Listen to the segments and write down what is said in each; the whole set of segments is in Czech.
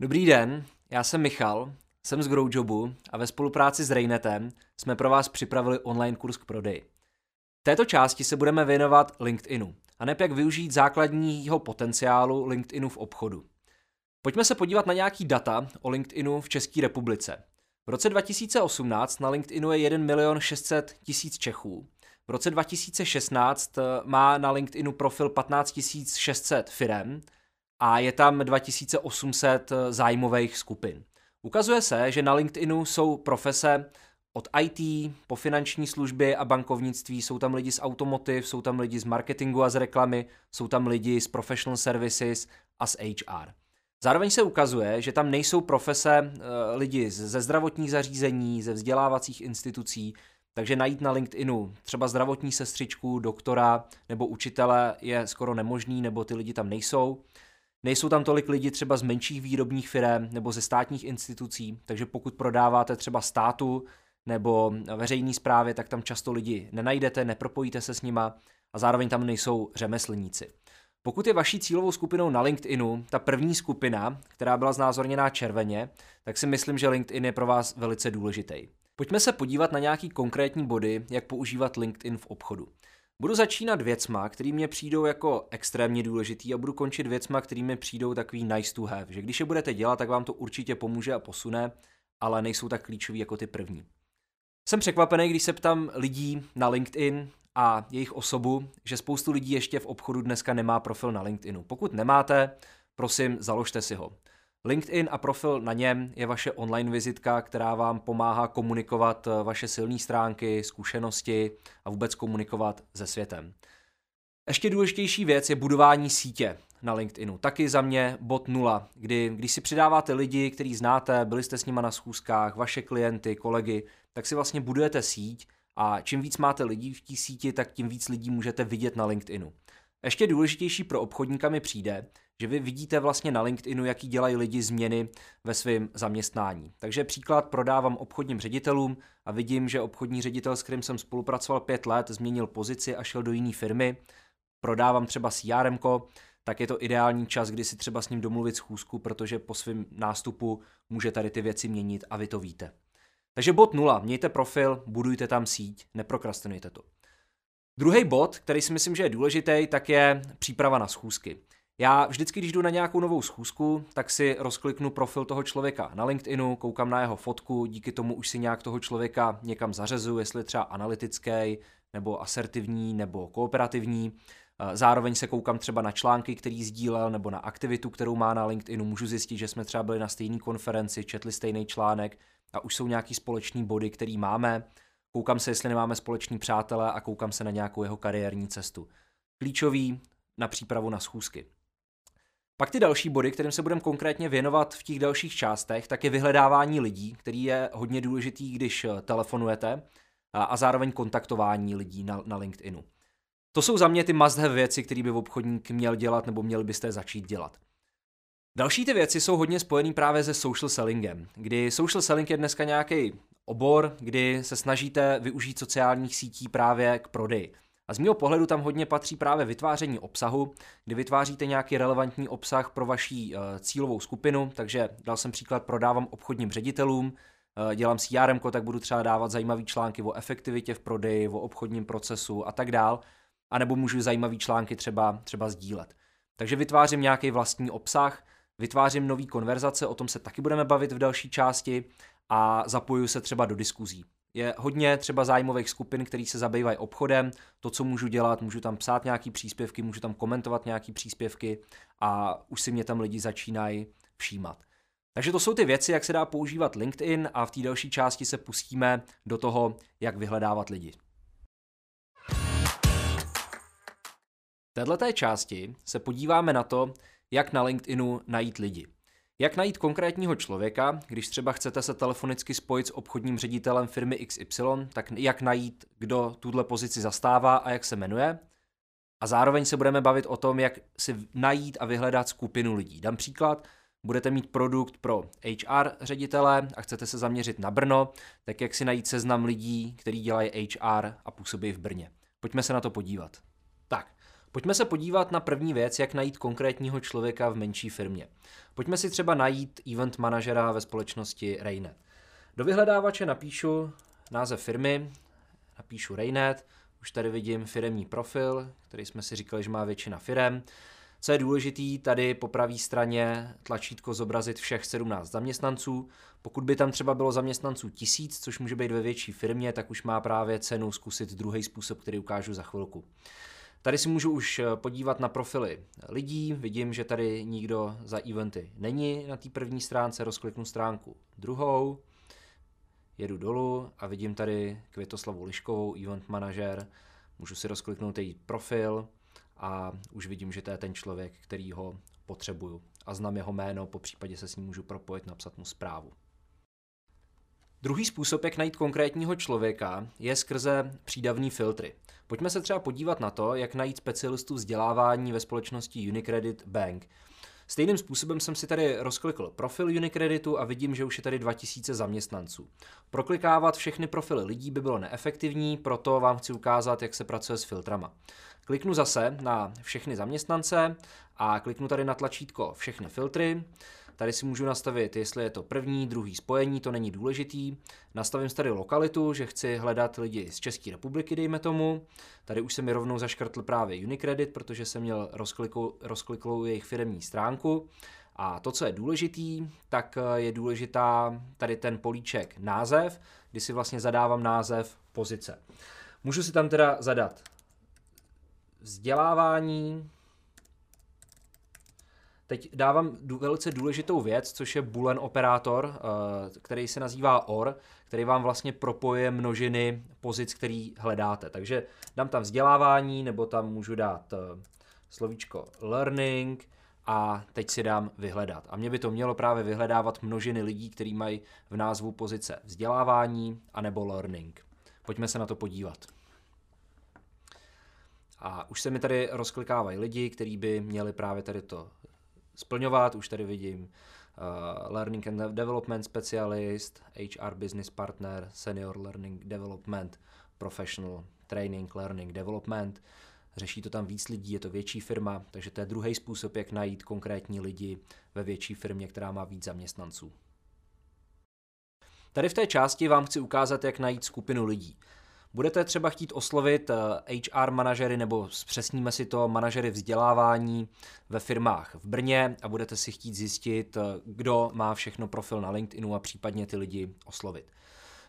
Dobrý den, já jsem Michal, jsem z Growjobu a ve spolupráci s Rainetem jsme pro vás připravili online kurz k prodeji. V této části se budeme věnovat LinkedInu a neb jak využít základního potenciálu LinkedInu v obchodu. Pojďme se podívat na nějaký data o LinkedInu v České republice. V roce 2018 na LinkedInu je 1 milion 600 tisíc Čechů. V roce 2016 má na LinkedInu profil 15 600 firem a je tam 2800 zájmových skupin. Ukazuje se, že na LinkedInu jsou profese od IT po finanční služby a bankovnictví, jsou tam lidi z automotiv, jsou tam lidi z marketingu a z reklamy, jsou tam lidi z professional services a z HR. Zároveň se ukazuje, že tam nejsou profese uh, lidi ze zdravotních zařízení, ze vzdělávacích institucí, takže najít na LinkedInu třeba zdravotní sestřičku, doktora nebo učitele je skoro nemožný, nebo ty lidi tam nejsou. Nejsou tam tolik lidí třeba z menších výrobních firm nebo ze státních institucí, takže pokud prodáváte třeba státu nebo veřejné zprávě, tak tam často lidi nenajdete, nepropojíte se s nima a zároveň tam nejsou řemeslníci. Pokud je vaší cílovou skupinou na LinkedInu ta první skupina, která byla znázorněná červeně, tak si myslím, že LinkedIn je pro vás velice důležitý. Pojďme se podívat na nějaký konkrétní body, jak používat LinkedIn v obchodu. Budu začínat věcma, které mě přijdou jako extrémně důležitý a budu končit věcma, které mi přijdou takový nice to have, že když je budete dělat, tak vám to určitě pomůže a posune, ale nejsou tak klíčový jako ty první. Jsem překvapený, když se ptám lidí na LinkedIn a jejich osobu, že spoustu lidí ještě v obchodu dneska nemá profil na LinkedInu. Pokud nemáte, prosím, založte si ho. LinkedIn a profil na něm je vaše online vizitka, která vám pomáhá komunikovat eh, vaše silné stránky, zkušenosti a vůbec komunikovat se světem. Ještě důležitější věc je budování sítě na LinkedInu. Taky za mě bod nula, kdy když si přidáváte lidi, který znáte, byli jste s nima na schůzkách, vaše klienty, kolegy, tak si vlastně budujete síť a čím víc máte lidí v té síti, tak tím víc lidí můžete vidět na LinkedInu. Ještě důležitější pro obchodníka mi přijde, že vy vidíte vlastně na LinkedInu, jaký dělají lidi změny ve svém zaměstnání. Takže příklad prodávám obchodním ředitelům a vidím, že obchodní ředitel, s kterým jsem spolupracoval pět let, změnil pozici a šel do jiné firmy. Prodávám třeba CRM, tak je to ideální čas, kdy si třeba s ním domluvit schůzku, protože po svém nástupu může tady ty věci měnit a vy to víte. Takže bod nula, mějte profil, budujte tam síť, neprokrastinujte to. Druhý bod, který si myslím, že je důležitý, tak je příprava na schůzky. Já vždycky, když jdu na nějakou novou schůzku, tak si rozkliknu profil toho člověka na LinkedInu, koukám na jeho fotku, díky tomu už si nějak toho člověka někam zařezu, jestli je třeba analytický, nebo asertivní, nebo kooperativní. Zároveň se koukám třeba na články, který sdílel, nebo na aktivitu, kterou má na LinkedInu. Můžu zjistit, že jsme třeba byli na stejné konferenci, četli stejný článek a už jsou nějaký společný body, který máme. Koukám se, jestli nemáme společný přátelé a koukám se na nějakou jeho kariérní cestu. Klíčový na přípravu na schůzky. Pak ty další body, kterým se budeme konkrétně věnovat v těch dalších částech, tak je vyhledávání lidí, který je hodně důležitý, když eh, telefonujete a zároveň kontaktování lidí na, na LinkedInu. To jsou za mě ty must have věci, které by obchodník měl dělat nebo měli byste začít dělat. Další ty věci jsou hodně spojený právě se social sellingem, kdy social selling je dneska nějaký obor, kdy se snažíte využít sociálních sítí právě k prodeji. A z mého pohledu tam hodně patří právě vytváření obsahu, kdy vytváříte nějaký relevantní obsah pro vaší uh, cílovou skupinu, takže dal jsem příklad, prodávám obchodním ředitelům, uh, dělám CRM, tak budu třeba dávat zajímavé články o efektivitě v prodeji, o obchodním procesu a tak dál, anebo můžu zajímavé články třeba, třeba sdílet. Takže vytvářím nějaký vlastní obsah, vytvářím nové konverzace, o tom se taky budeme bavit v další části a zapojuju se třeba do diskuzí. Je hodně třeba zájmových skupin, který se zabývají obchodem, to, co můžu dělat, můžu tam psát nějaký příspěvky, můžu tam komentovat nějaký příspěvky a už si mě tam lidi začínají všímat. Takže to jsou ty věci, jak se dá používat LinkedIn a v té další části se pustíme do toho, jak vyhledávat lidi. V této části se podíváme na to, jak na LinkedInu najít lidi. Jak najít konkrétního člověka, když třeba chcete se telefonicky spojit s obchodním ředitelem firmy XY, tak jak najít, kdo tuhle pozici zastává a jak se jmenuje. A zároveň se budeme bavit o tom, jak si najít a vyhledat skupinu lidí. Dám příklad, budete mít produkt pro HR ředitele a chcete se zaměřit na Brno, tak jak si najít seznam lidí, kteří dělají HR a působí v Brně. Pojďme se na to podívat. Pojďme se podívat na první věc, jak najít konkrétního člověka v menší firmě. Pojďme si třeba najít event manažera ve společnosti Raynet. Do vyhledávače napíšu název firmy, napíšu Raynet, už tady vidím firemní profil, který jsme si říkali, že má většina firem. Co je důležitý, tady po pravé straně tlačítko zobrazit všech 17 zaměstnanců. Pokud by tam třeba bylo zaměstnanců tisíc, což může být ve větší firmě, tak už má právě cenu zkusit druhý způsob, který ukážu za chvilku. Tady si můžu už eh, podívat na profily lidí, vidím, že tady nikdo za eventy není. Na té první stránce, rozkliknu stránku druhou, jedu dolů a vidím tady Květoslavu Liškovou, event manažer, můžu si rozkliknout její profil a už vidím, že to je ten člověk, který ho potřebuju. A znám jeho jméno, po případě se s ním můžu propojit, napsat mu zprávu. Druhý způsob, jak najít konkrétního člověka, je skrze přídavní filtry. Pojďme se třeba podívat na to, jak najít specialistu vzdělávání ve společnosti Unicredit Bank. Stejným způsobem jsem si tady rozklikl profil Unicreditu a vidím, že už je tady 2000 zaměstnanců. Proklikávat všechny profily lidí by bylo neefektivní, proto vám chci ukázat, jak se pracuje s filtrama. Kliknu zase na všechny zaměstnance a kliknu tady na tlačítko všechny filtry. Tady si můžu nastavit, jestli je to první, druhý spojení, to není důležitý. Nastavím tady lokalitu, že chci hledat lidi z České republiky, dejme tomu. Tady už se mi rovnou zaškrtl právě Unicredit, protože jsem měl rozkliklou jejich firmní stránku. A to, co je důležitý, tak je důležitá tady ten políček název, kdy si vlastně zadávám název pozice. Můžu si tam teda zadat vzdělávání, Teď dávám velice důležitou věc, což je boolean operátor, eh, který se nazývá OR, který vám vlastně propojuje množiny pozic, který hledáte. Takže dám tam vzdělávání, nebo tam můžu dát eh, slovíčko learning a teď si dám vyhledat. A mě by to mělo právě vyhledávat množiny lidí, kteří mají v názvu pozice vzdělávání anebo learning. Pojďme se na to podívat. A už se mi tady rozklikávají lidi, kteří by měli právě tady to splňovat. Už tady vidím uh, Learning and Development Specialist, HR Business Partner, Senior Learning Development, Professional Training, Learning Development. Řeší to tam víc lidí, je to větší firma, takže to je druhý způsob, jak najít konkrétní lidi ve větší firmě, která má víc zaměstnanců. Tady v té části vám chci ukázat, jak najít skupinu lidí. Budete třeba chtít oslovit HR eh, manažery nebo zpřesníme si to manažery vzdělávání ve firmách v Brně a budete si chtít zjistit, eh, kdo má všechno profil na LinkedInu a případně ty lidi oslovit.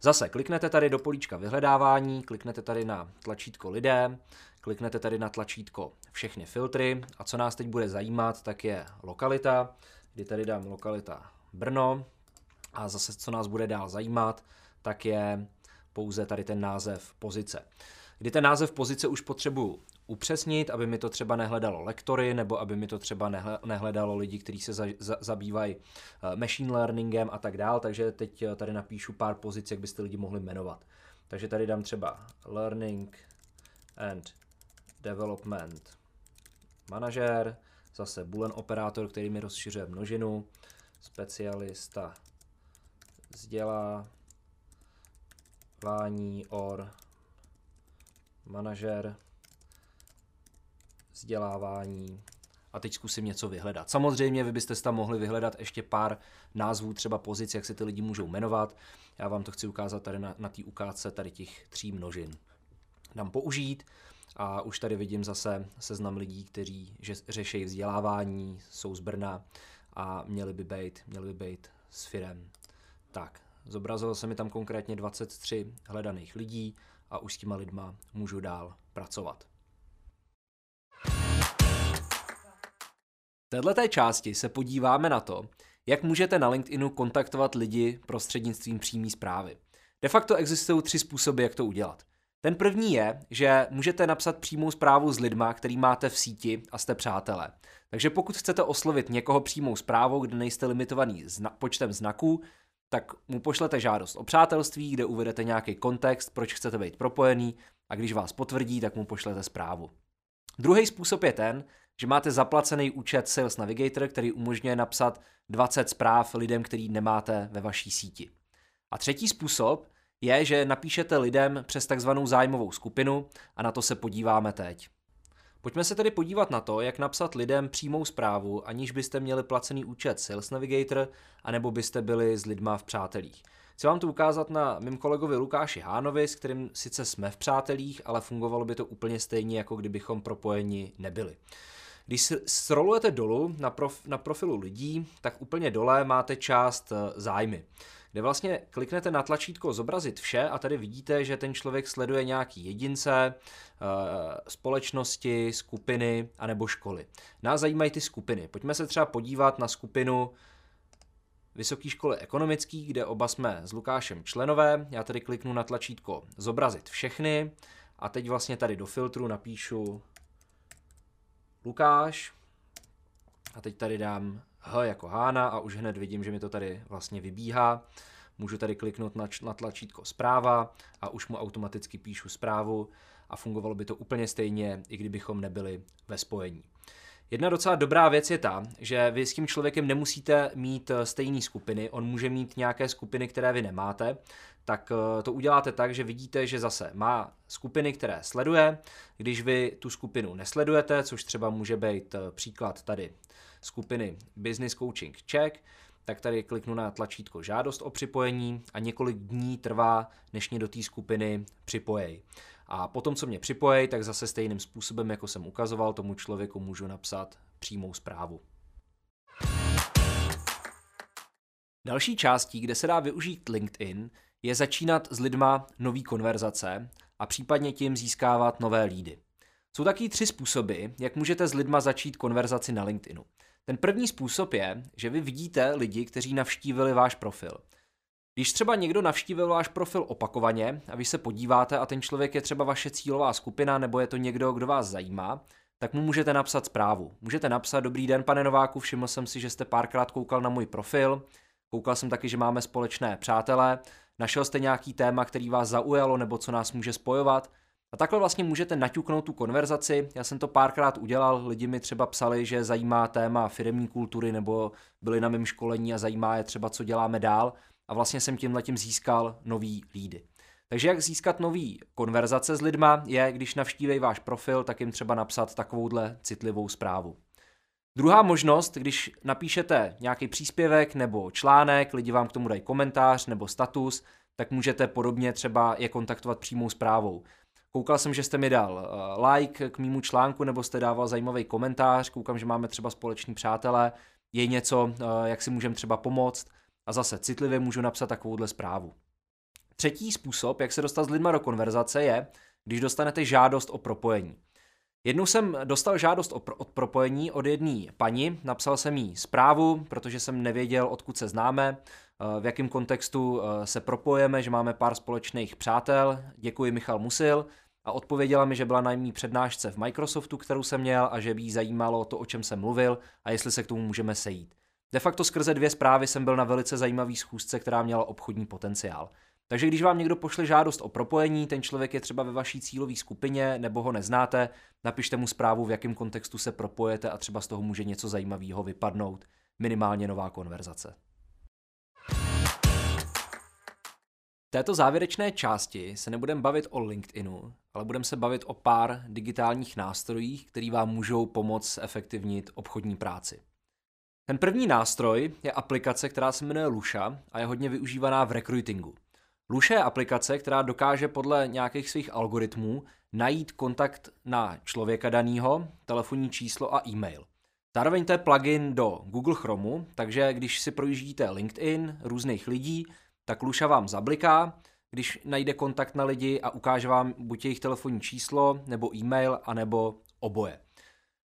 Zase kliknete tady do políčka vyhledávání, kliknete tady na tlačítko lidé, kliknete tady na tlačítko všechny filtry a co nás teď bude zajímat, tak je lokalita, kdy tady dám lokalita Brno a zase co nás bude dál zajímat, tak je pouze tady ten název pozice. Kdy ten název pozice už potřebuju upřesnit, aby mi to třeba nehledalo lektory, nebo aby mi to třeba nehledalo lidi, kteří se za, za, zabývají uh, machine learningem a tak dál, takže teď uh, tady napíšu pár pozic, jak byste lidi mohli jmenovat. Takže tady dám třeba learning and development manager, zase boolean operátor, který mi rozšiřuje množinu, specialista vzdělá, Vání, OR, manažer, vzdělávání a teď zkusím něco vyhledat. Samozřejmě vy byste tam mohli vyhledat ještě pár názvů, třeba pozic, jak se ty lidi můžou jmenovat. Já vám to chci ukázat tady na, na té ukázce tady těch tří množin. Dám použít a už tady vidím zase seznam lidí, kteří že, řeší vzdělávání, jsou z Brna a měli by být, měli by být s firem. Tak, Zobrazilo se mi tam konkrétně 23 hledaných lidí a už s těma lidma můžu dál pracovat. V této části se podíváme na to, jak můžete na LinkedInu kontaktovat lidi prostřednictvím přímé zprávy. De facto existují tři způsoby, jak to udělat. Ten první je, že můžete napsat přímou zprávu s lidma, který máte v síti a jste přátelé. Takže pokud chcete oslovit někoho přímou zprávou, kde nejste limitovaný zna- počtem znaků, tak mu pošlete žádost o přátelství, kde uvedete nějaký kontext, proč chcete být propojený a když vás potvrdí, tak mu pošlete zprávu. Druhý způsob je ten, že máte zaplacený účet Sales Navigator, který umožňuje napsat 20 zpráv lidem, který nemáte ve vaší síti. A třetí způsob je, že napíšete lidem přes takzvanou zájmovou skupinu a na to se podíváme teď. Pojďme se tedy podívat na to, jak napsat lidem přímou zprávu, aniž byste měli placený účet Sales Navigator, anebo byste byli s lidma v přátelích. Chci vám to ukázat na mým kolegovi Lukáši Hánovi, s kterým sice jsme v přátelích, ale fungovalo by to úplně stejně, jako kdybychom propojeni nebyli. Když scrollujete dolů na, prof, na profilu lidí, tak úplně dole máte část eh, zájmy kde vlastně kliknete na tlačítko zobrazit vše a tady vidíte, že ten člověk sleduje nějaký jedince, eh, společnosti, skupiny anebo školy. Nás zajímají ty skupiny. Pojďme se třeba podívat na skupinu Vysoké školy ekonomický, kde oba jsme s Lukášem členové. Já tady kliknu na tlačítko zobrazit všechny a teď vlastně tady do filtru napíšu Lukáš a teď tady dám H jako Hána a už hned vidím, že mi to tady vlastně vybíhá. Můžu tady kliknout na, na tlačítko zpráva a už mu automaticky píšu zprávu a fungovalo by to úplně stejně, i kdybychom nebyli ve spojení. Jedna docela dobrá věc je ta, že vy s tím člověkem nemusíte mít eh, stejné skupiny, on může mít nějaké skupiny, které vy nemáte, tak eh, to uděláte tak, že vidíte, že zase má skupiny, které sleduje. Když vy tu skupinu nesledujete, což třeba může být eh, příklad tady skupiny Business Coaching Check, tak tady kliknu na tlačítko žádost o připojení a několik dní trvá, než mě do té skupiny připojej. A potom, co mě připojí, tak zase stejným způsobem, jako jsem ukazoval, tomu člověku můžu napsat přímou zprávu. Další částí, kde se dá využít LinkedIn, je začínat s lidma nový konverzace a případně tím získávat nové lídy. Jsou taky tři způsoby, jak můžete s lidma začít konverzaci na LinkedInu. Ten první způsob je, že vy vidíte lidi, kteří navštívili váš profil. Když třeba někdo navštívil váš profil opakovaně a vy se podíváte a ten člověk je třeba vaše cílová skupina nebo je to někdo, kdo vás zajímá, tak mu můžete napsat zprávu. Můžete napsat, dobrý den, pane Nováku, všiml jsem si, že jste párkrát koukal na můj profil, koukal jsem taky, že máme společné přátelé, našel jste nějaký téma, který vás zaujalo nebo co nás může spojovat, a takhle vlastně můžete naťuknout tu konverzaci. Já jsem to párkrát udělal, lidi mi třeba psali, že zajímá téma firmní kultury nebo byli na mém školení a zajímá je třeba, co děláme dál. A vlastně jsem tímhle tím získal nový lídy. Takže jak získat nový konverzace s lidma je, když navštíví váš profil, tak jim třeba napsat takovouhle citlivou zprávu. Druhá možnost, když napíšete nějaký příspěvek nebo článek, lidi vám k tomu dají komentář nebo status, tak můžete podobně třeba je kontaktovat přímou zprávou. Koukal jsem, že jste mi dal uh, like k mýmu článku, nebo jste dával zajímavý komentář, koukám, že máme třeba společní přátelé, je něco, uh, jak si můžeme třeba pomoct a zase citlivě můžu napsat takovouhle zprávu. Třetí způsob, jak se dostat s lidma do konverzace, je, když dostanete žádost o propojení. Jednou jsem dostal žádost o od propojení od jedné paní, napsal jsem jí zprávu, protože jsem nevěděl, odkud se známe, eh, v jakém kontextu se propojeme, že máme pár společných přátel. Děkuji Michal Musil a odpověděla mi, že byla na mý přednášce v Microsoftu, kterou jsem měl a že by jí zajímalo to, o čem jsem mluvil a jestli se k tomu můžeme sejít. De facto skrze dvě zprávy jsem byl na velice zajímavý schůzce, která měla obchodní potenciál. Takže když vám někdo pošle žádost o propojení, ten člověk je třeba ve vaší cílové skupině nebo ho neznáte, napište mu zprávu, v jakém kontextu se propojete a třeba z toho může něco zajímavého vypadnout, minimálně nová konverzace. Této závěrečné části se nebudeme bavit o LinkedInu, ale budeme se bavit o pár digitálních nástrojích, který vám můžou pomoct efektivnit obchodní práci. Ten první nástroj je aplikace, která se jmenuje Lusha a je hodně využívaná v recruitingu. Lusha je aplikace, která dokáže podle nějakých svých algoritmů najít kontakt na člověka daného, telefonní číslo a e-mail. Zároveň to je plugin do Google Chromu, takže když si projíždíte LinkedIn různých lidí, tak Luša vám zabliká, když najde kontakt na lidi a ukáže vám buď jejich telefonní číslo, nebo e-mail, anebo oboje.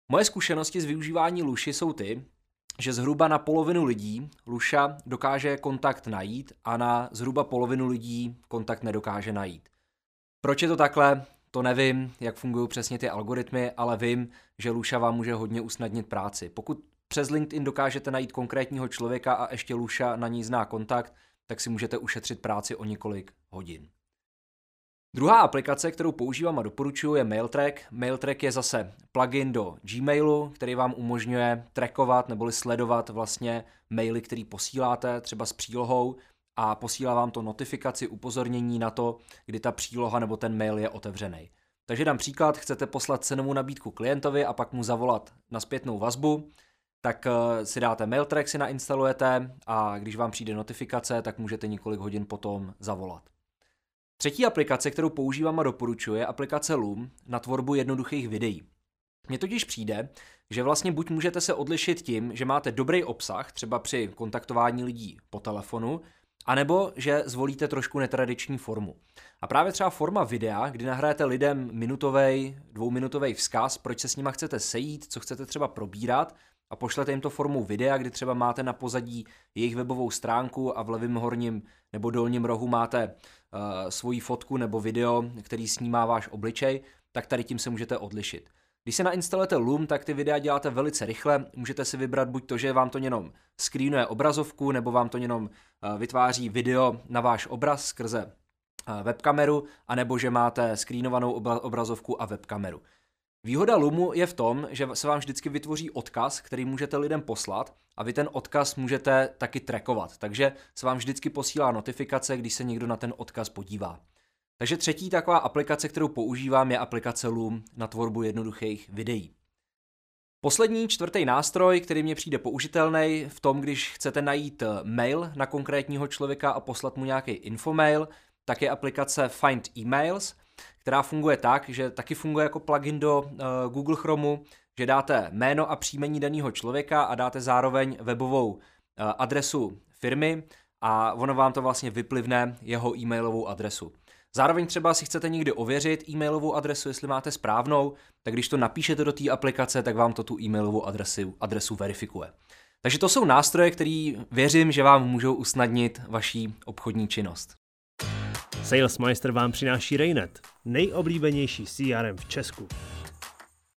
Moje zkušenosti z využívání Luši jsou ty, že zhruba na polovinu lidí Luša dokáže kontakt najít a na zhruba polovinu lidí kontakt nedokáže najít. Proč je to takhle? To nevím, jak fungují přesně ty algoritmy, ale vím, že Luša vám může hodně usnadnit práci. Pokud přes LinkedIn dokážete najít konkrétního člověka a ještě Luša na ní zná kontakt, tak si můžete ušetřit práci o několik hodin. Druhá aplikace, kterou používám a doporučuji, je MailTrack. MailTrack je zase plugin do Gmailu, který vám umožňuje trackovat nebo sledovat vlastně maily, který posíláte třeba s přílohou a posílá vám to notifikaci, upozornění na to, kdy ta příloha nebo ten mail je otevřený. Takže dám příklad, chcete poslat cenovou nabídku klientovi a pak mu zavolat na zpětnou vazbu, tak eh, si dáte mail track, si nainstalujete a když vám přijde notifikace, tak můžete několik hodin potom zavolat. Třetí aplikace, kterou používám a doporučuji, je aplikace Loom na tvorbu jednoduchých videí. Mně totiž přijde, že vlastně buď můžete se odlišit tím, že máte dobrý obsah, třeba při kontaktování lidí po telefonu, anebo že zvolíte trošku netradiční formu. A právě třeba forma videa, kdy nahrajete lidem minutový, dvouminutový vzkaz, proč se s nima chcete sejít, co chcete třeba probírat, a pošlete jim to formou videa, kdy třeba máte na pozadí jejich webovou stránku a v levém horním nebo dolním rohu máte uh, svoji fotku nebo video, který snímá váš obličej, tak tady tím se můžete odlišit. Když se nainstalujete Loom, tak ty videa děláte velice rychle. Můžete si vybrat buď to, že vám to jenom screenuje obrazovku, nebo vám to jenom uh, vytváří video na váš obraz skrze uh, webkameru, anebo že máte screenovanou obrazovku a webkameru. Výhoda Lumu je v tom, že se vám vždycky vytvoří odkaz, který můžete lidem poslat a vy ten odkaz můžete taky trackovat, takže se vám vždycky posílá notifikace, když se někdo na ten odkaz podívá. Takže třetí taková aplikace, kterou používám, je aplikace Loom na tvorbu jednoduchých videí. Poslední, čtvrtý nástroj, který mě přijde použitelný v tom, když chcete najít mail na konkrétního člověka a poslat mu nějaký infomail, tak je aplikace Find Emails – která funguje tak, že taky funguje jako plugin do uh, Google Chromeu, že dáte jméno a příjmení daného člověka a dáte zároveň webovou uh, adresu firmy a ono vám to vlastně vyplivne jeho e-mailovou adresu. Zároveň třeba si chcete někdy ověřit e-mailovou adresu, jestli máte správnou, tak když to napíšete do té aplikace, tak vám to tu e-mailovou adresu, adresu verifikuje. Takže to jsou nástroje, které věřím, že vám můžou usnadnit vaší obchodní činnost. Salesmeister vám přináší Rainet, nejoblíbenější CRM v Česku.